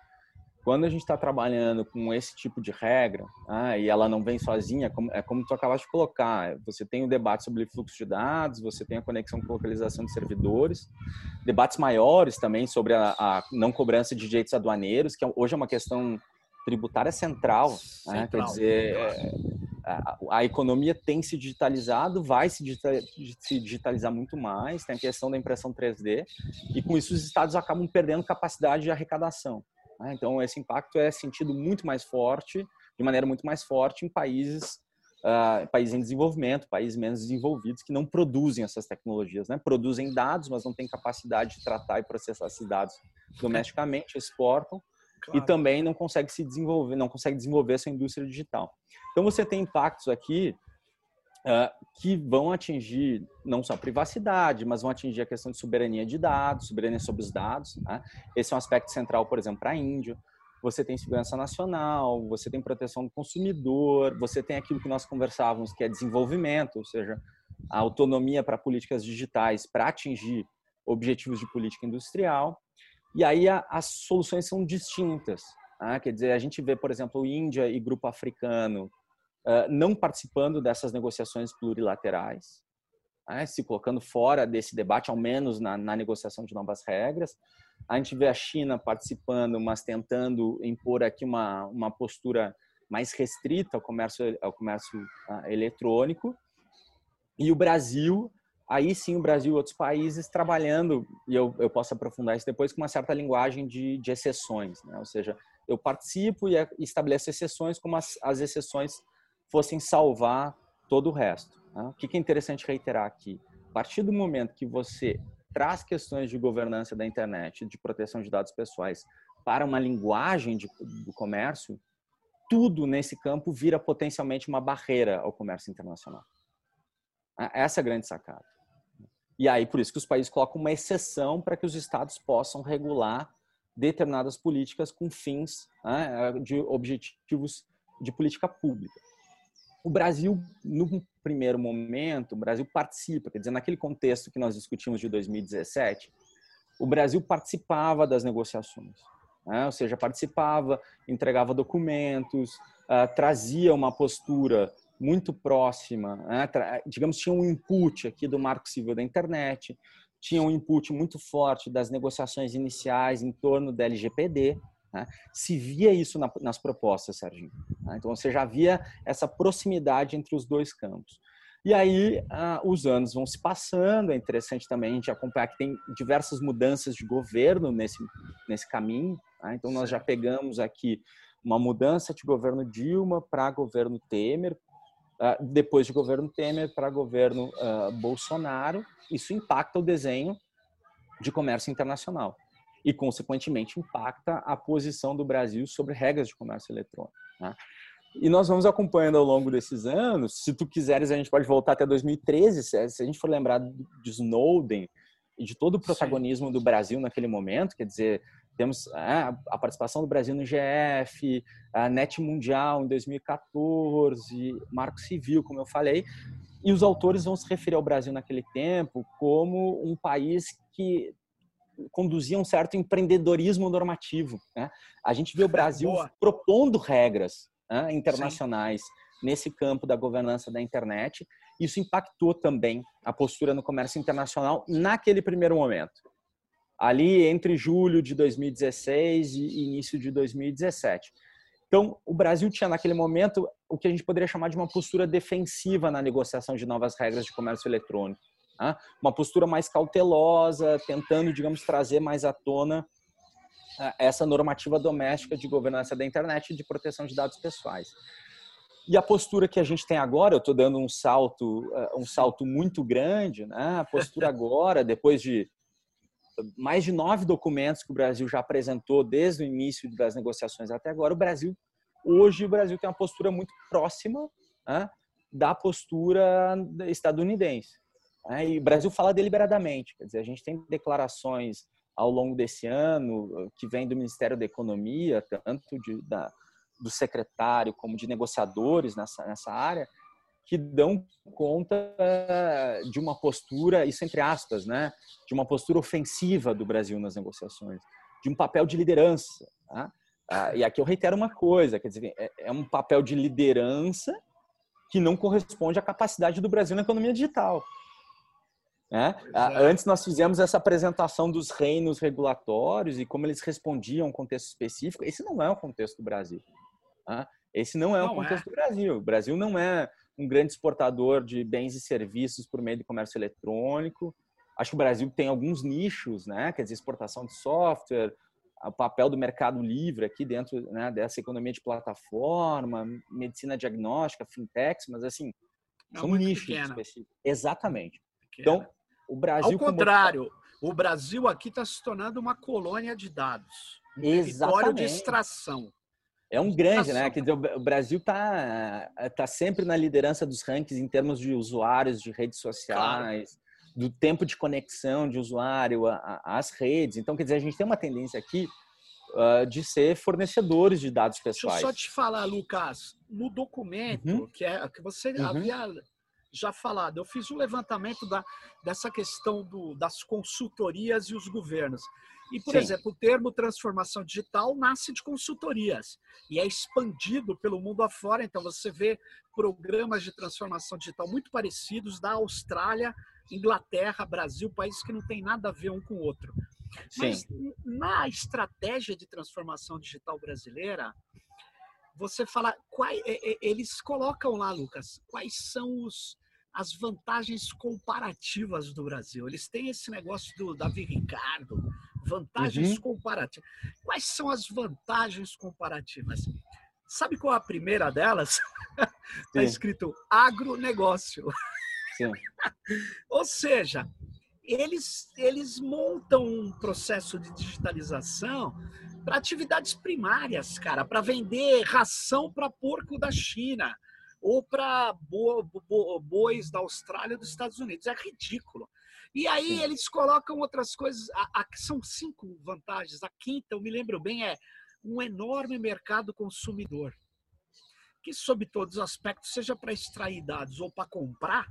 quando a gente está trabalhando com esse tipo de regra, ah, e ela não vem sozinha, como, é como tu acabaste de colocar, você tem o debate sobre fluxo de dados, você tem a conexão com localização de servidores, debates maiores também sobre a, a não cobrança de direitos aduaneiros, que é hoje é uma questão tributária central, central né? quer dizer, é, a, a, economia tem se digitalizado, vai se, se digitalizar muito mais, tem a questão da impressão 3D, e com isso os estados acabam perdendo capacidade de arrecadação. Né? Então, esse impacto é sentido muito mais forte, de maneira muito mais forte, em países, uh, países em desenvolvimento, países menos desenvolvidos, que não produzem essas tecnologias. Né? Produzem dados, mas não têm capacidade de tratar e processar esses dados domesticamente, exportam, claro. e também não consegue se desenvolver, não consegue desenvolver essa indústria digital. Então, você tem impactos aqui uh, que vão atingir não só a privacidade, mas vão atingir a questão de soberania de dados, soberania sobre os dados. Né? Esse é um aspecto central, por exemplo, para a Índia. Você tem segurança nacional, você tem proteção do consumidor, você tem aquilo que nós conversávamos, que é desenvolvimento, ou seja, a autonomia para políticas digitais para atingir objetivos de política industrial. E aí a, as soluções são distintas. Né? Quer dizer, a gente vê, por exemplo, Índia e grupo africano não participando dessas negociações plurilaterais, né, se colocando fora desse debate, ao menos na, na, negociação de novas regras. A gente vê a China participando, mas tentando impor aqui uma, uma postura mais restrita ao comércio, ao comércio uh, eletrônico. E o Brasil aí sim o Brasil e outros países trabalhando, e eu, eu posso aprofundar isso depois, com uma certa linguagem de, de exceções, né? ou seja, eu participo e estabeleço exceções como as, as exceções fossem salvar todo o resto. Né? O que é interessante reiterar aqui? A partir do momento que você traz questões de governança da internet, de proteção de dados pessoais, para uma linguagem de, do comércio, tudo nesse campo vira potencialmente uma barreira ao comércio internacional. Essa é a grande sacada. E aí, por isso que os países colocam uma exceção para que os estados possam regular determinadas políticas com fins né, de objetivos de política pública. O Brasil, no primeiro momento, o Brasil participa, quer dizer, naquele contexto que nós discutimos de 2017, o Brasil participava das negociações, né? ou seja, participava, entregava documentos, uh, trazia uma postura muito próxima, né? digamos, tinha um input aqui do Marco Civil da Internet, tinha um input muito forte das negociações iniciais em torno da LGPD, né? se via isso na, nas propostas, Serginho. Né? Então, você já via essa proximidade entre os dois campos. E aí, uh, os anos vão se passando, é interessante também a gente acompanhar que tem diversas mudanças de governo nesse, nesse caminho. Tá? Então, nós já pegamos aqui uma mudança de governo Dilma para governo Temer, ah, depois de governo Temer para governo uh, Bolsonaro, isso impacta o desenho de comércio internacional e, consequentemente, impacta a posição do Brasil sobre regras de comércio eletrônico. Né? E nós vamos acompanhando ao longo desses anos. Se tu quiseres, a gente pode voltar até 2013. Se a gente for lembrar de Snowden e de todo o protagonismo Sim. do Brasil naquele momento, quer dizer, temos é, a participação do Brasil no GF, a NET Mundial em 2014, Marco Civil, como eu falei, e os autores vão se referir ao Brasil naquele tempo como um país que conduzia um certo empreendedorismo normativo. Né? A gente vê o Brasil propondo regras né, internacionais Sim. nesse campo da governança da internet. Isso impactou também a postura no comércio internacional naquele primeiro momento ali entre julho de 2016 e início de 2017. Então, o Brasil tinha naquele momento o que a gente poderia chamar de uma postura defensiva na negociação de novas regras de comércio eletrônico. Né? Uma postura mais cautelosa, tentando, digamos, trazer mais à tona eh, essa normativa doméstica de governança da internet e de proteção de dados pessoais. E a postura que a gente tem agora, eu estou dando um salto, eh, um salto muito grande, né? A postura agora, depois de mais de nove documentos que o Brasil já apresentou desde o início das negociações até agora, o Brasil, hoje, o Brasil tem uma postura muito próxima né, da postura estadunidense. Né, e o Brasil fala deliberadamente, quer dizer, a gente tem declarações ao longo desse ano que vem do Ministério da Economia, tanto de, da, do secretário como de negociadores nessa, nessa área, que dão conta de uma postura, isso entre aspas, né, de uma postura ofensiva do Brasil nas negociações, de um papel de liderança. Tá? Ah, e aqui eu reitero uma coisa, quer dizer, é, é um papel de liderança que não corresponde à capacidade do Brasil na economia digital. Né? Ah, antes nós fizemos essa apresentação dos reinos regulatórios e como eles respondiam a um contexto específico. Esse não é o contexto do Brasil. Tá? Esse não é o contexto é. do Brasil. O Brasil não é um grande exportador de bens e serviços por meio de comércio eletrônico. Acho que o Brasil tem alguns nichos, né? Quer dizer, exportação de software, o papel do mercado livre aqui dentro né, dessa economia de plataforma, medicina diagnóstica, fintechs, mas assim, é são nichos pequena. específicos. Exatamente. Pequena. Então, o Brasil. Ao contrário, como... o Brasil aqui está se tornando uma colônia de dados. Um Exatamente. de extração. É um grande, né? Quer dizer, o Brasil está tá sempre na liderança dos rankings em termos de usuários de redes sociais, claro. do tempo de conexão de usuário às redes. Então, quer dizer, a gente tem uma tendência aqui uh, de ser fornecedores de dados pessoais. Deixa eu só te falar, Lucas, no documento uhum. que, é, que você uhum. havia já falado, eu fiz um levantamento da, dessa questão do, das consultorias e os governos. E, por Sim. exemplo, o termo transformação digital nasce de consultorias e é expandido pelo mundo afora. Então, você vê programas de transformação digital muito parecidos da Austrália, Inglaterra, Brasil, países que não têm nada a ver um com o outro. Sim. Mas na estratégia de transformação digital brasileira, você fala, quais, eles colocam lá, Lucas, quais são os, as vantagens comparativas do Brasil. Eles têm esse negócio do Davi Ricardo, vantagens uhum. comparativas. Quais são as vantagens comparativas? Sabe qual é a primeira delas? Está escrito agronegócio. Sim. Ou seja, eles, eles montam um processo de digitalização para atividades primárias, cara, para vender ração para porco da China ou para bo, bo, bois da Austrália dos Estados Unidos. É ridículo. E aí Sim. eles colocam outras coisas. A, a, são cinco vantagens. A quinta, eu me lembro bem, é um enorme mercado consumidor. Que, sob todos os aspectos, seja para extrair dados ou para comprar,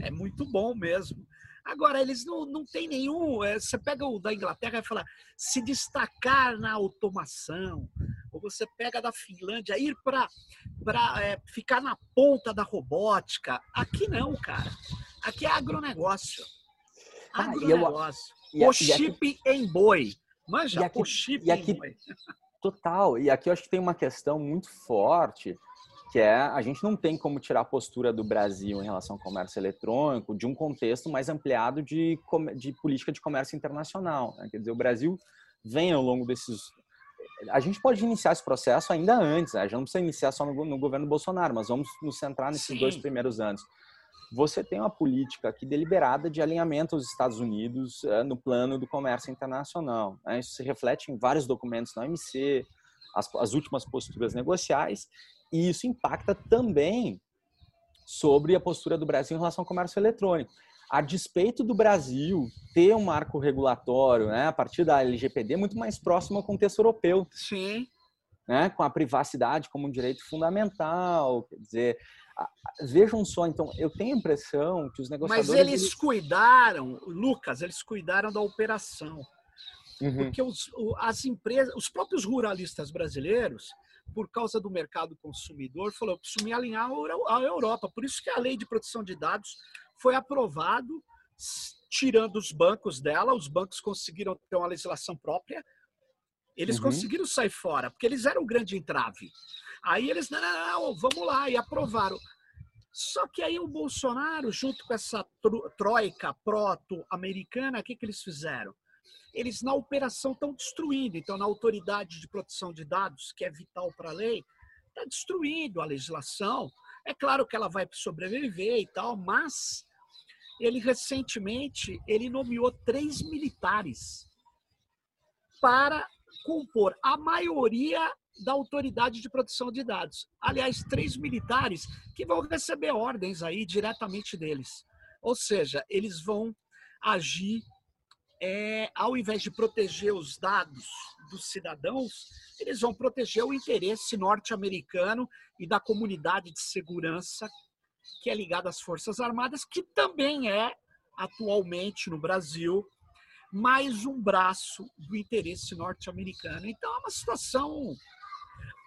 é muito bom mesmo. Agora, eles não, não têm nenhum. É, você pega o da Inglaterra e fala se destacar na automação, ou você pega da Finlândia, ir para é, ficar na ponta da robótica. Aqui não, cara. Aqui é agronegócio. Agronegócio. Ah, eu, o chip em boi. Manja, aqui, o chip aqui, em boi. Total. E aqui eu acho que tem uma questão muito forte que é a gente não tem como tirar a postura do Brasil em relação ao comércio eletrônico de um contexto mais ampliado de, de política de comércio internacional. Né? Quer dizer, o Brasil vem ao longo desses. A gente pode iniciar esse processo ainda antes, né? a gente não precisa iniciar só no, no governo Bolsonaro, mas vamos nos centrar nesses Sim. dois primeiros anos. Você tem uma política aqui deliberada de alinhamento aos Estados Unidos uh, no plano do comércio internacional. Né? Isso se reflete em vários documentos da OMC, as, as últimas posturas negociais, e isso impacta também sobre a postura do Brasil em relação ao comércio eletrônico. A despeito do Brasil ter um marco regulatório, né, a partir da LGPD, muito mais próximo ao contexto europeu. Sim. Né, com a privacidade como um direito fundamental, quer dizer, vejam só, então, eu tenho a impressão que os negociadores... Mas eles, cuidaram, Lucas, eles cuidaram da operação. Uhum. Porque os, as empresas, os próprios ruralistas brasileiros, por causa do mercado consumidor, falou: eu preciso me alinhar à Europa. Por isso que a lei de proteção de dados foi aprovado, tirando os bancos dela. Os bancos conseguiram ter uma legislação própria. Eles uhum. conseguiram sair fora, porque eles eram um grande entrave. Aí eles, não, não, não, vamos lá, e aprovaram. Só que aí o Bolsonaro, junto com essa troika proto-americana, o que, que eles fizeram? eles na operação estão destruindo. Então, na autoridade de proteção de dados, que é vital para a lei, está destruindo a legislação. É claro que ela vai sobreviver e tal, mas ele recentemente ele nomeou três militares para compor a maioria da autoridade de proteção de dados. Aliás, três militares que vão receber ordens aí diretamente deles. Ou seja, eles vão agir é, ao invés de proteger os dados dos cidadãos, eles vão proteger o interesse norte-americano e da comunidade de segurança que é ligada às Forças Armadas, que também é, atualmente no Brasil, mais um braço do interesse norte-americano. Então é uma situação.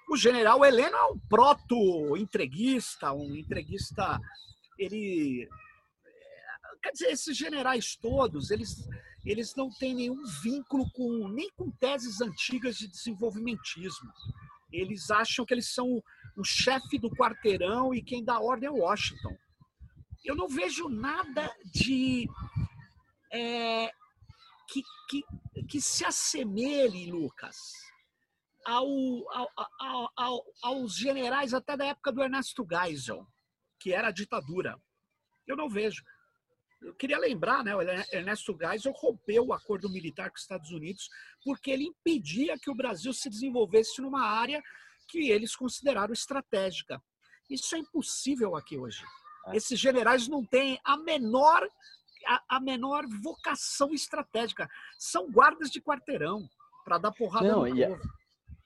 O general Heleno é um proto-entreguista, um entreguista. Ele. Quer dizer, esses generais todos, eles eles não têm nenhum vínculo com nem com teses antigas de desenvolvimentismo. Eles acham que eles são o chefe do quarteirão e quem dá ordem é Washington. Eu não vejo nada de é, que, que, que se assemelhe, Lucas, ao, ao, ao, aos generais até da época do Ernesto Geisel, que era a ditadura. Eu não vejo. Eu queria lembrar, né, o Ernesto Geisel rompeu o acordo militar com os Estados Unidos porque ele impedia que o Brasil se desenvolvesse numa área que eles consideraram estratégica. Isso é impossível aqui hoje. É. Esses generais não têm a menor a, a, menor vocação estratégica. São guardas de quarteirão para dar porrada não, no e, povo.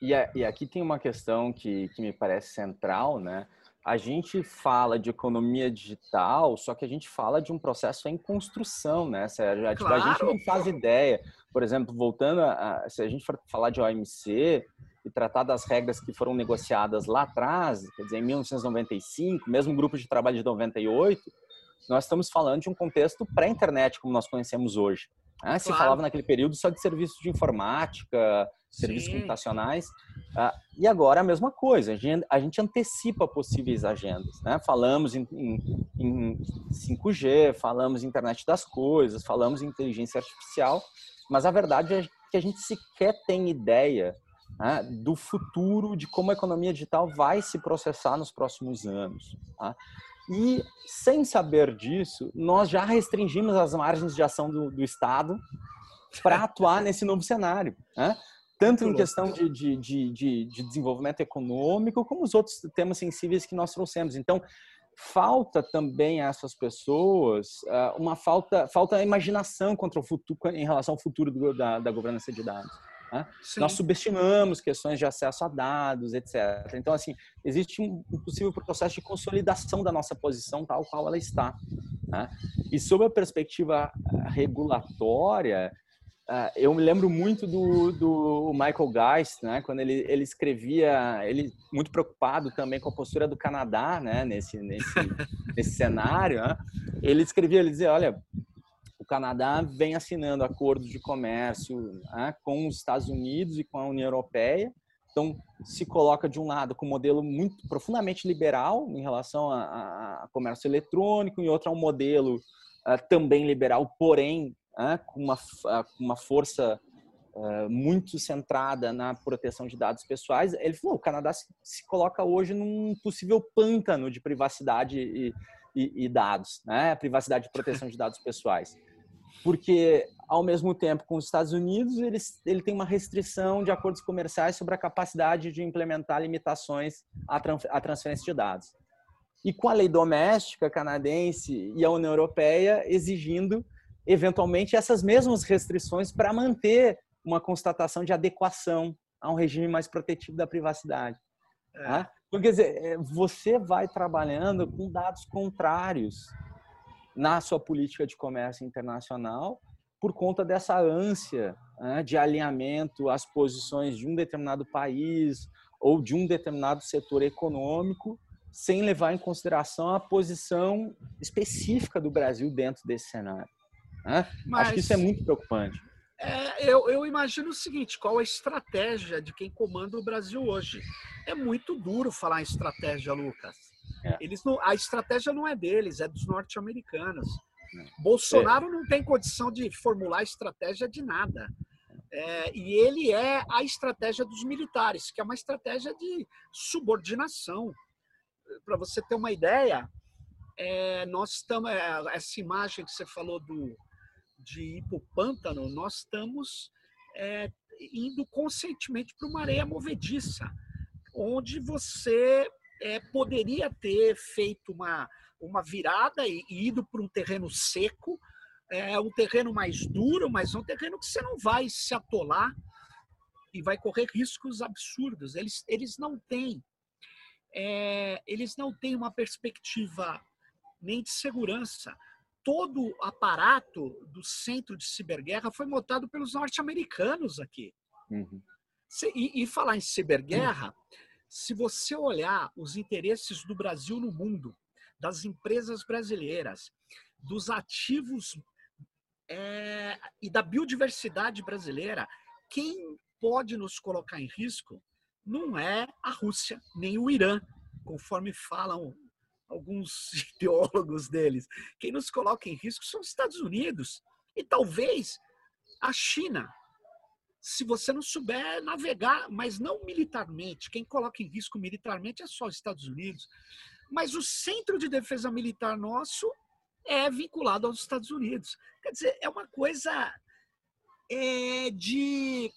E, e aqui tem uma questão que, que me parece central, né? a gente fala de economia digital, só que a gente fala de um processo em construção, né, Sérgio? Claro. A gente não faz ideia. Por exemplo, voltando a, se a gente for falar de OMC e tratar das regras que foram negociadas lá atrás, quer dizer, em 1995, mesmo grupo de trabalho de 98, nós estamos falando de um contexto pré-internet como nós conhecemos hoje. Né? Se falava naquele período só de serviços de informática, serviços Sim. computacionais. Uh, e agora a mesma coisa, a gente, a gente antecipa possíveis agendas. Né? Falamos em, em, em 5G, falamos em internet das coisas, falamos em inteligência artificial, mas a verdade é que a gente sequer tem ideia né, do futuro, de como a economia digital vai se processar nos próximos anos. Tá? E, sem saber disso, nós já restringimos as margens de ação do, do Estado para atuar nesse novo cenário. Né? Tanto em questão de, de, de, de, desenvolvimento econômico, como os outros temas sensíveis que nós trouxemos. Então, falta também a essas pessoas ah, uma falta, falta imaginação contra o futuro, em relação ao futuro do, da, da governança de dados. Né? Nós subestimamos questões de acesso a dados, etc. Então, assim, existe um possível processo de consolidação da nossa posição tal qual ela está. Né? E sob a perspectiva eh, regulatória, eh, eu me lembro muito do, do Michael Geist, né? Quando ele, ele escrevia, ele muito preocupado também com a postura do Canadá, né? Nesse nesse, nesse cenário, né? ele escrevia, ele dizia, olha, o Canadá vem assinando acordos de comércio né, com os Estados Unidos e com a União Europeia. Então, se coloca de um lado com um modelo muito profundamente liberal em relação a, a comércio eletrônico, e outro a um modelo uh, também liberal, porém uh, com uma, uh, uma força muito centrada na proteção de dados pessoais. Ele falou: o Canadá se, se coloca hoje num possível pântano de privacidade e, e, e dados, né? privacidade e proteção de dados pessoais porque ao mesmo tempo com os Estados Unidos ele, ele tem uma restrição de acordos comerciais sobre a capacidade de implementar limitações à, à transferência de dados. E com a lei doméstica canadense e a União Europeia exigindo eventualmente essas mesmas restrições para manter uma constatação de adequação a um regime mais protetivo da privacidade. É. Né? Então, quer dizer, é, você vai trabalhando com dados contrários na sua política de comércio internacional por conta dessa ânsia né, de alinhamento às posições de um determinado país ou de um determinado setor econômico, sem levar em consideração a posição específica do Brasil dentro desse cenário. Né? Mas, Acho que isso é muito preocupante. É, eu, eu imagino o seguinte: qual a estratégia de quem comanda o Brasil hoje? É muito duro falar em estratégia, Lucas. É. Eles não, a estratégia não é deles, é dos norte-americanos. É. Bolsonaro não tem condição de formular estratégia de nada. É, e ele é a estratégia dos militares, que é uma estratégia de subordinação. Para você ter uma ideia, é, nós estamos. É, essa imagem que você falou do, de ir para o pântano, nós estamos é, indo conscientemente para uma areia movediça, onde você é, poderia ter feito uma, uma virada e, e ido para um terreno seco, é, um terreno mais duro, mas um terreno que você não vai se atolar e vai correr riscos absurdos. Eles, eles não têm é, eles não têm uma perspectiva nem de segurança. Todo o aparato do centro de ciberguerra foi montado pelos norte-americanos aqui. Uhum. E, e, falar em ciberguerra, uhum se você olhar os interesses do Brasil no mundo, das empresas brasileiras, dos ativos é, e da biodiversidade brasileira, quem pode nos colocar em risco não é a Rússia nem o Irã, conforme falam alguns ideólogos deles. Quem nos coloca em risco são os Estados Unidos e talvez a China, se você não souber navegar, mas não militarmente. Quem coloca em risco militarmente é só os Estados Unidos. Mas o centro de defesa militar nosso é vinculado aos Estados Unidos. Quer dizer, é uma coisa é, de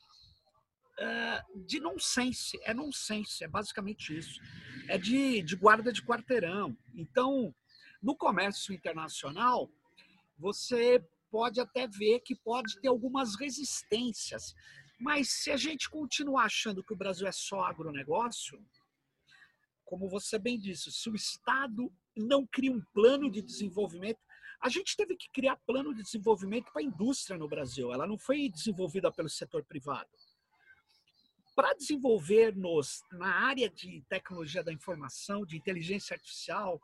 uh, de nonsense. É nonsense, é basicamente isso. É de, de guarda de quarteirão. Então, no comércio internacional, você pode até ver que pode ter algumas resistências. Mas se a gente continuar achando que o Brasil é só agronegócio, como você bem disse, se o Estado não cria um plano de desenvolvimento, a gente teve que criar plano de desenvolvimento para a indústria no Brasil, ela não foi desenvolvida pelo setor privado. Para desenvolver-nos na área de tecnologia da informação, de inteligência artificial,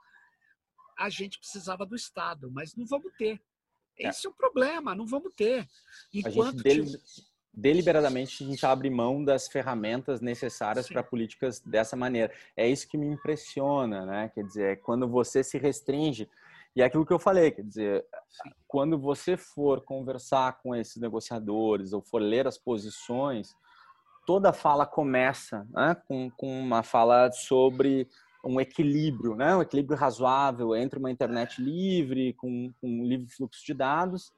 a gente precisava do Estado, mas não vamos ter. Esse é o problema, não vamos ter. Enquanto a gente deliberadamente a gente abre mão das ferramentas necessárias para políticas dessa maneira. É isso que me impressiona, né? Quer dizer, é quando você se restringe e é aquilo que eu falei, quer dizer, quando você for conversar com esses negociadores ou for ler as posições, toda fala começa né, com, com uma fala sobre um equilíbrio, né, um equilíbrio razoável entre uma internet livre, com, com um livre fluxo de dados,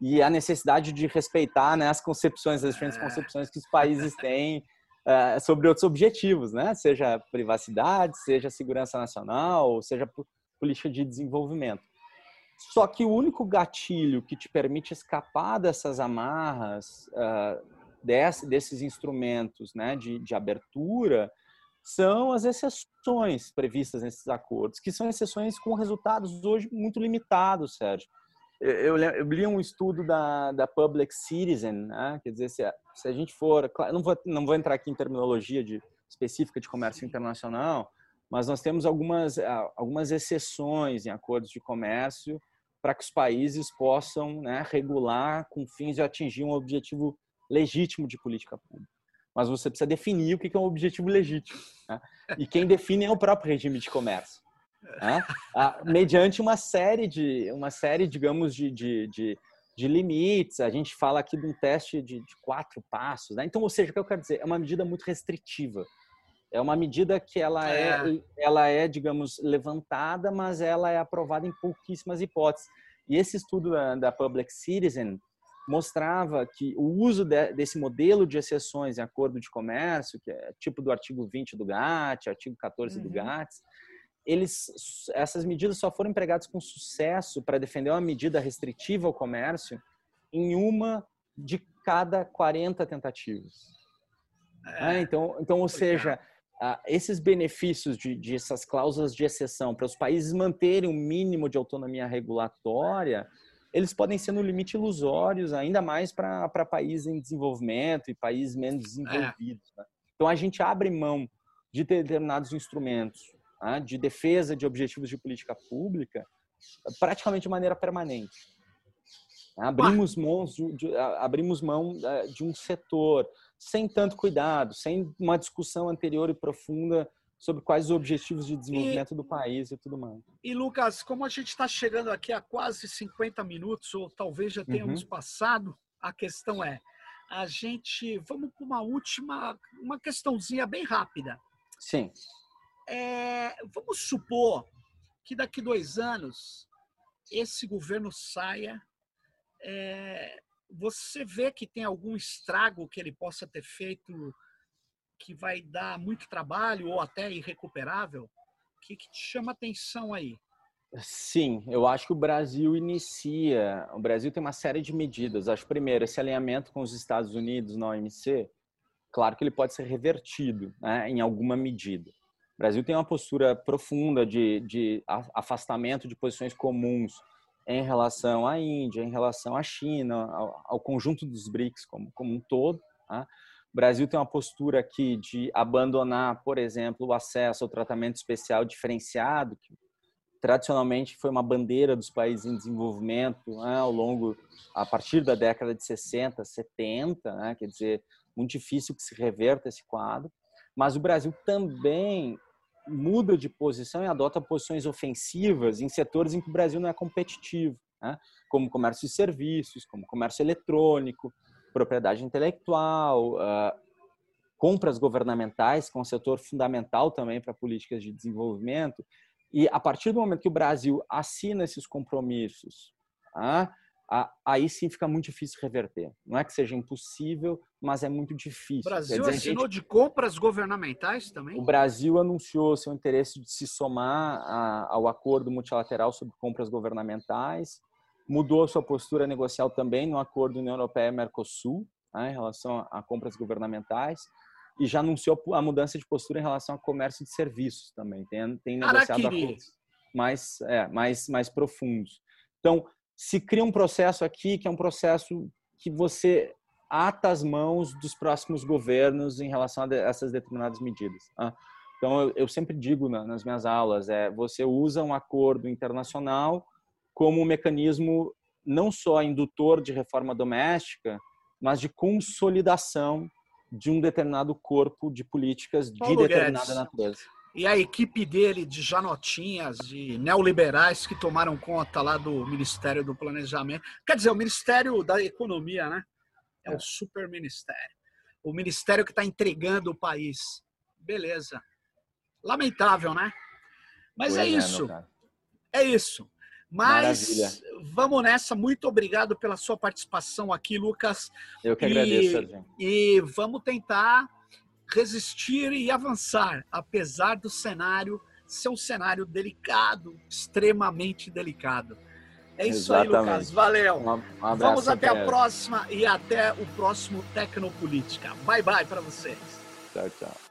e a necessidade de respeitar né, as concepções, as diferentes é. concepções que os países têm uh, sobre outros objetivos, né? seja privacidade, seja segurança nacional, seja política de desenvolvimento. Só que o único gatilho que te permite escapar dessas amarras, uh, desse, desses instrumentos né, de, de abertura, são as exceções previstas nesses acordos, que são exceções com resultados hoje muito limitados, Sérgio eu, li um estudo da, da Public Citizen, né? quer dizer, se a, se a gente for, não vou, não vou entrar aqui em terminologia de, específica de comércio internacional, mas nós temos algumas, algumas exceções em acordos de comércio para que os países possam né, regular com fins de atingir um objetivo legítimo de política pública. Mas você precisa definir o que é um objetivo legítimo. Né? E quem define é o próprio regime de comércio né? ah, mediante uma série de, uma série, digamos, de, de, de, de, limites. A gente fala aqui de um teste de, de quatro passos. Né? Então, ou seja, o que eu quero dizer, é uma medida muito restritiva. É uma medida que ela é. é, ela é, digamos, levantada, mas ela é aprovada em pouquíssimas hipóteses. E esse estudo da, da Public Citizen mostrava que o uso de, desse modelo de exceções em acordo de comércio, que é tipo do artigo 20 do GATT, artigo 14 uhum. do GATT, eles, essas medidas só foram empregadas com sucesso para defender uma medida restritiva ao comércio em uma de cada 40 tentativas. É, então, então, ou seja, esses benefícios de, de essas cláusulas de exceção para os países manterem um mínimo de autonomia regulatória, eles podem ser no limite ilusórios, ainda mais para países em desenvolvimento e países menos desenvolvidos. É. Né? Então, a gente abre mão de determinados instrumentos né, de defesa de objetivos de política pública praticamente de maneira permanente. Abrimos, mãos de, abrimos mão é, de um setor sem tanto cuidado, sem uma discussão anterior e profunda sobre quais os objetivos de desenvolvimento e, do país e tudo mais. E Lucas, como a gente está chegando aqui a quase 50 minutos, ou talvez já tenhamos uhum. passado, a questão é, a gente, vamos para uma última, uma questãozinha bem rápida. Sim. É, vamos supor que daqui dois anos esse governo saia. É, você vê que tem algum estrago que ele possa ter feito que vai dar muito trabalho ou até irrecuperável? O que, que te chama atenção aí? Sim, eu acho que o Brasil inicia. O Brasil tem uma série de medidas. Acho, primeiro, esse alinhamento com os Estados Unidos na OMC, claro que ele pode ser revertido né, em alguma medida. O Brasil tem uma postura profunda de, de afastamento de posições comuns em relação à Índia, em relação à China, ao, ao conjunto dos BRICS como, como um todo. Tá? O Brasil tem uma postura aqui de abandonar, por exemplo, o acesso ao tratamento especial diferenciado, que tradicionalmente foi uma bandeira dos países em desenvolvimento né, ao longo, a partir da década de 60, 70, né, quer dizer, muito difícil que se reverta esse quadro. Mas o Brasil também muda de posição e adota posições ofensivas em setores em que o Brasil não é competitivo, né? como comércio de serviços, como comércio eletrônico, propriedade intelectual, uh, compras governamentais, que é um setor fundamental também para políticas de desenvolvimento. E a partir do momento que o Brasil assina esses compromissos, uh, aí sim fica muito difícil reverter. Não é que seja impossível, mas é muito difícil. O Brasil dizer, assinou gente... de compras governamentais também? O Brasil anunciou seu interesse de se somar a, ao acordo multilateral sobre compras governamentais, mudou sua postura negocial também no acordo União Europeia-Mercosul, né, em relação a, compras governamentais, e já anunciou a mudança de postura em relação ao comércio de serviços também. Tem, tem negociado acordos mais, é, mais, mais profundos. Então, se cria um processo aqui que é um processo que você ata as mãos dos próximos governos em relação a essas determinadas medidas. Tá? Então, eu, eu, sempre digo nas minhas aulas, é você usa um acordo internacional como um mecanismo não só indutor de reforma doméstica, mas de consolidação de um determinado corpo de políticas de Paulo determinada Guedes. natureza. E a equipe dele de janotinhas, de neoliberais que tomaram conta lá do Ministério do Planejamento. Quer dizer, o Ministério da Economia, né? É, é. o super ministério. O ministério que está entregando o país. Beleza. Lamentável, né? Mas é, é isso. É isso. Mas Maravilha. vamos nessa. Muito obrigado pela sua participação aqui, Lucas. Eu que agradeço, Sérgio. E vamos tentar resistir e avançar, apesar do cenário ser um cenário delicado, extremamente delicado. É isso Exatamente. aí, Lucas. Valeu. Um, um Vamos até a próxima e até o próximo Tecnopolítica. Bye bye para vocês. Tchau, tchau.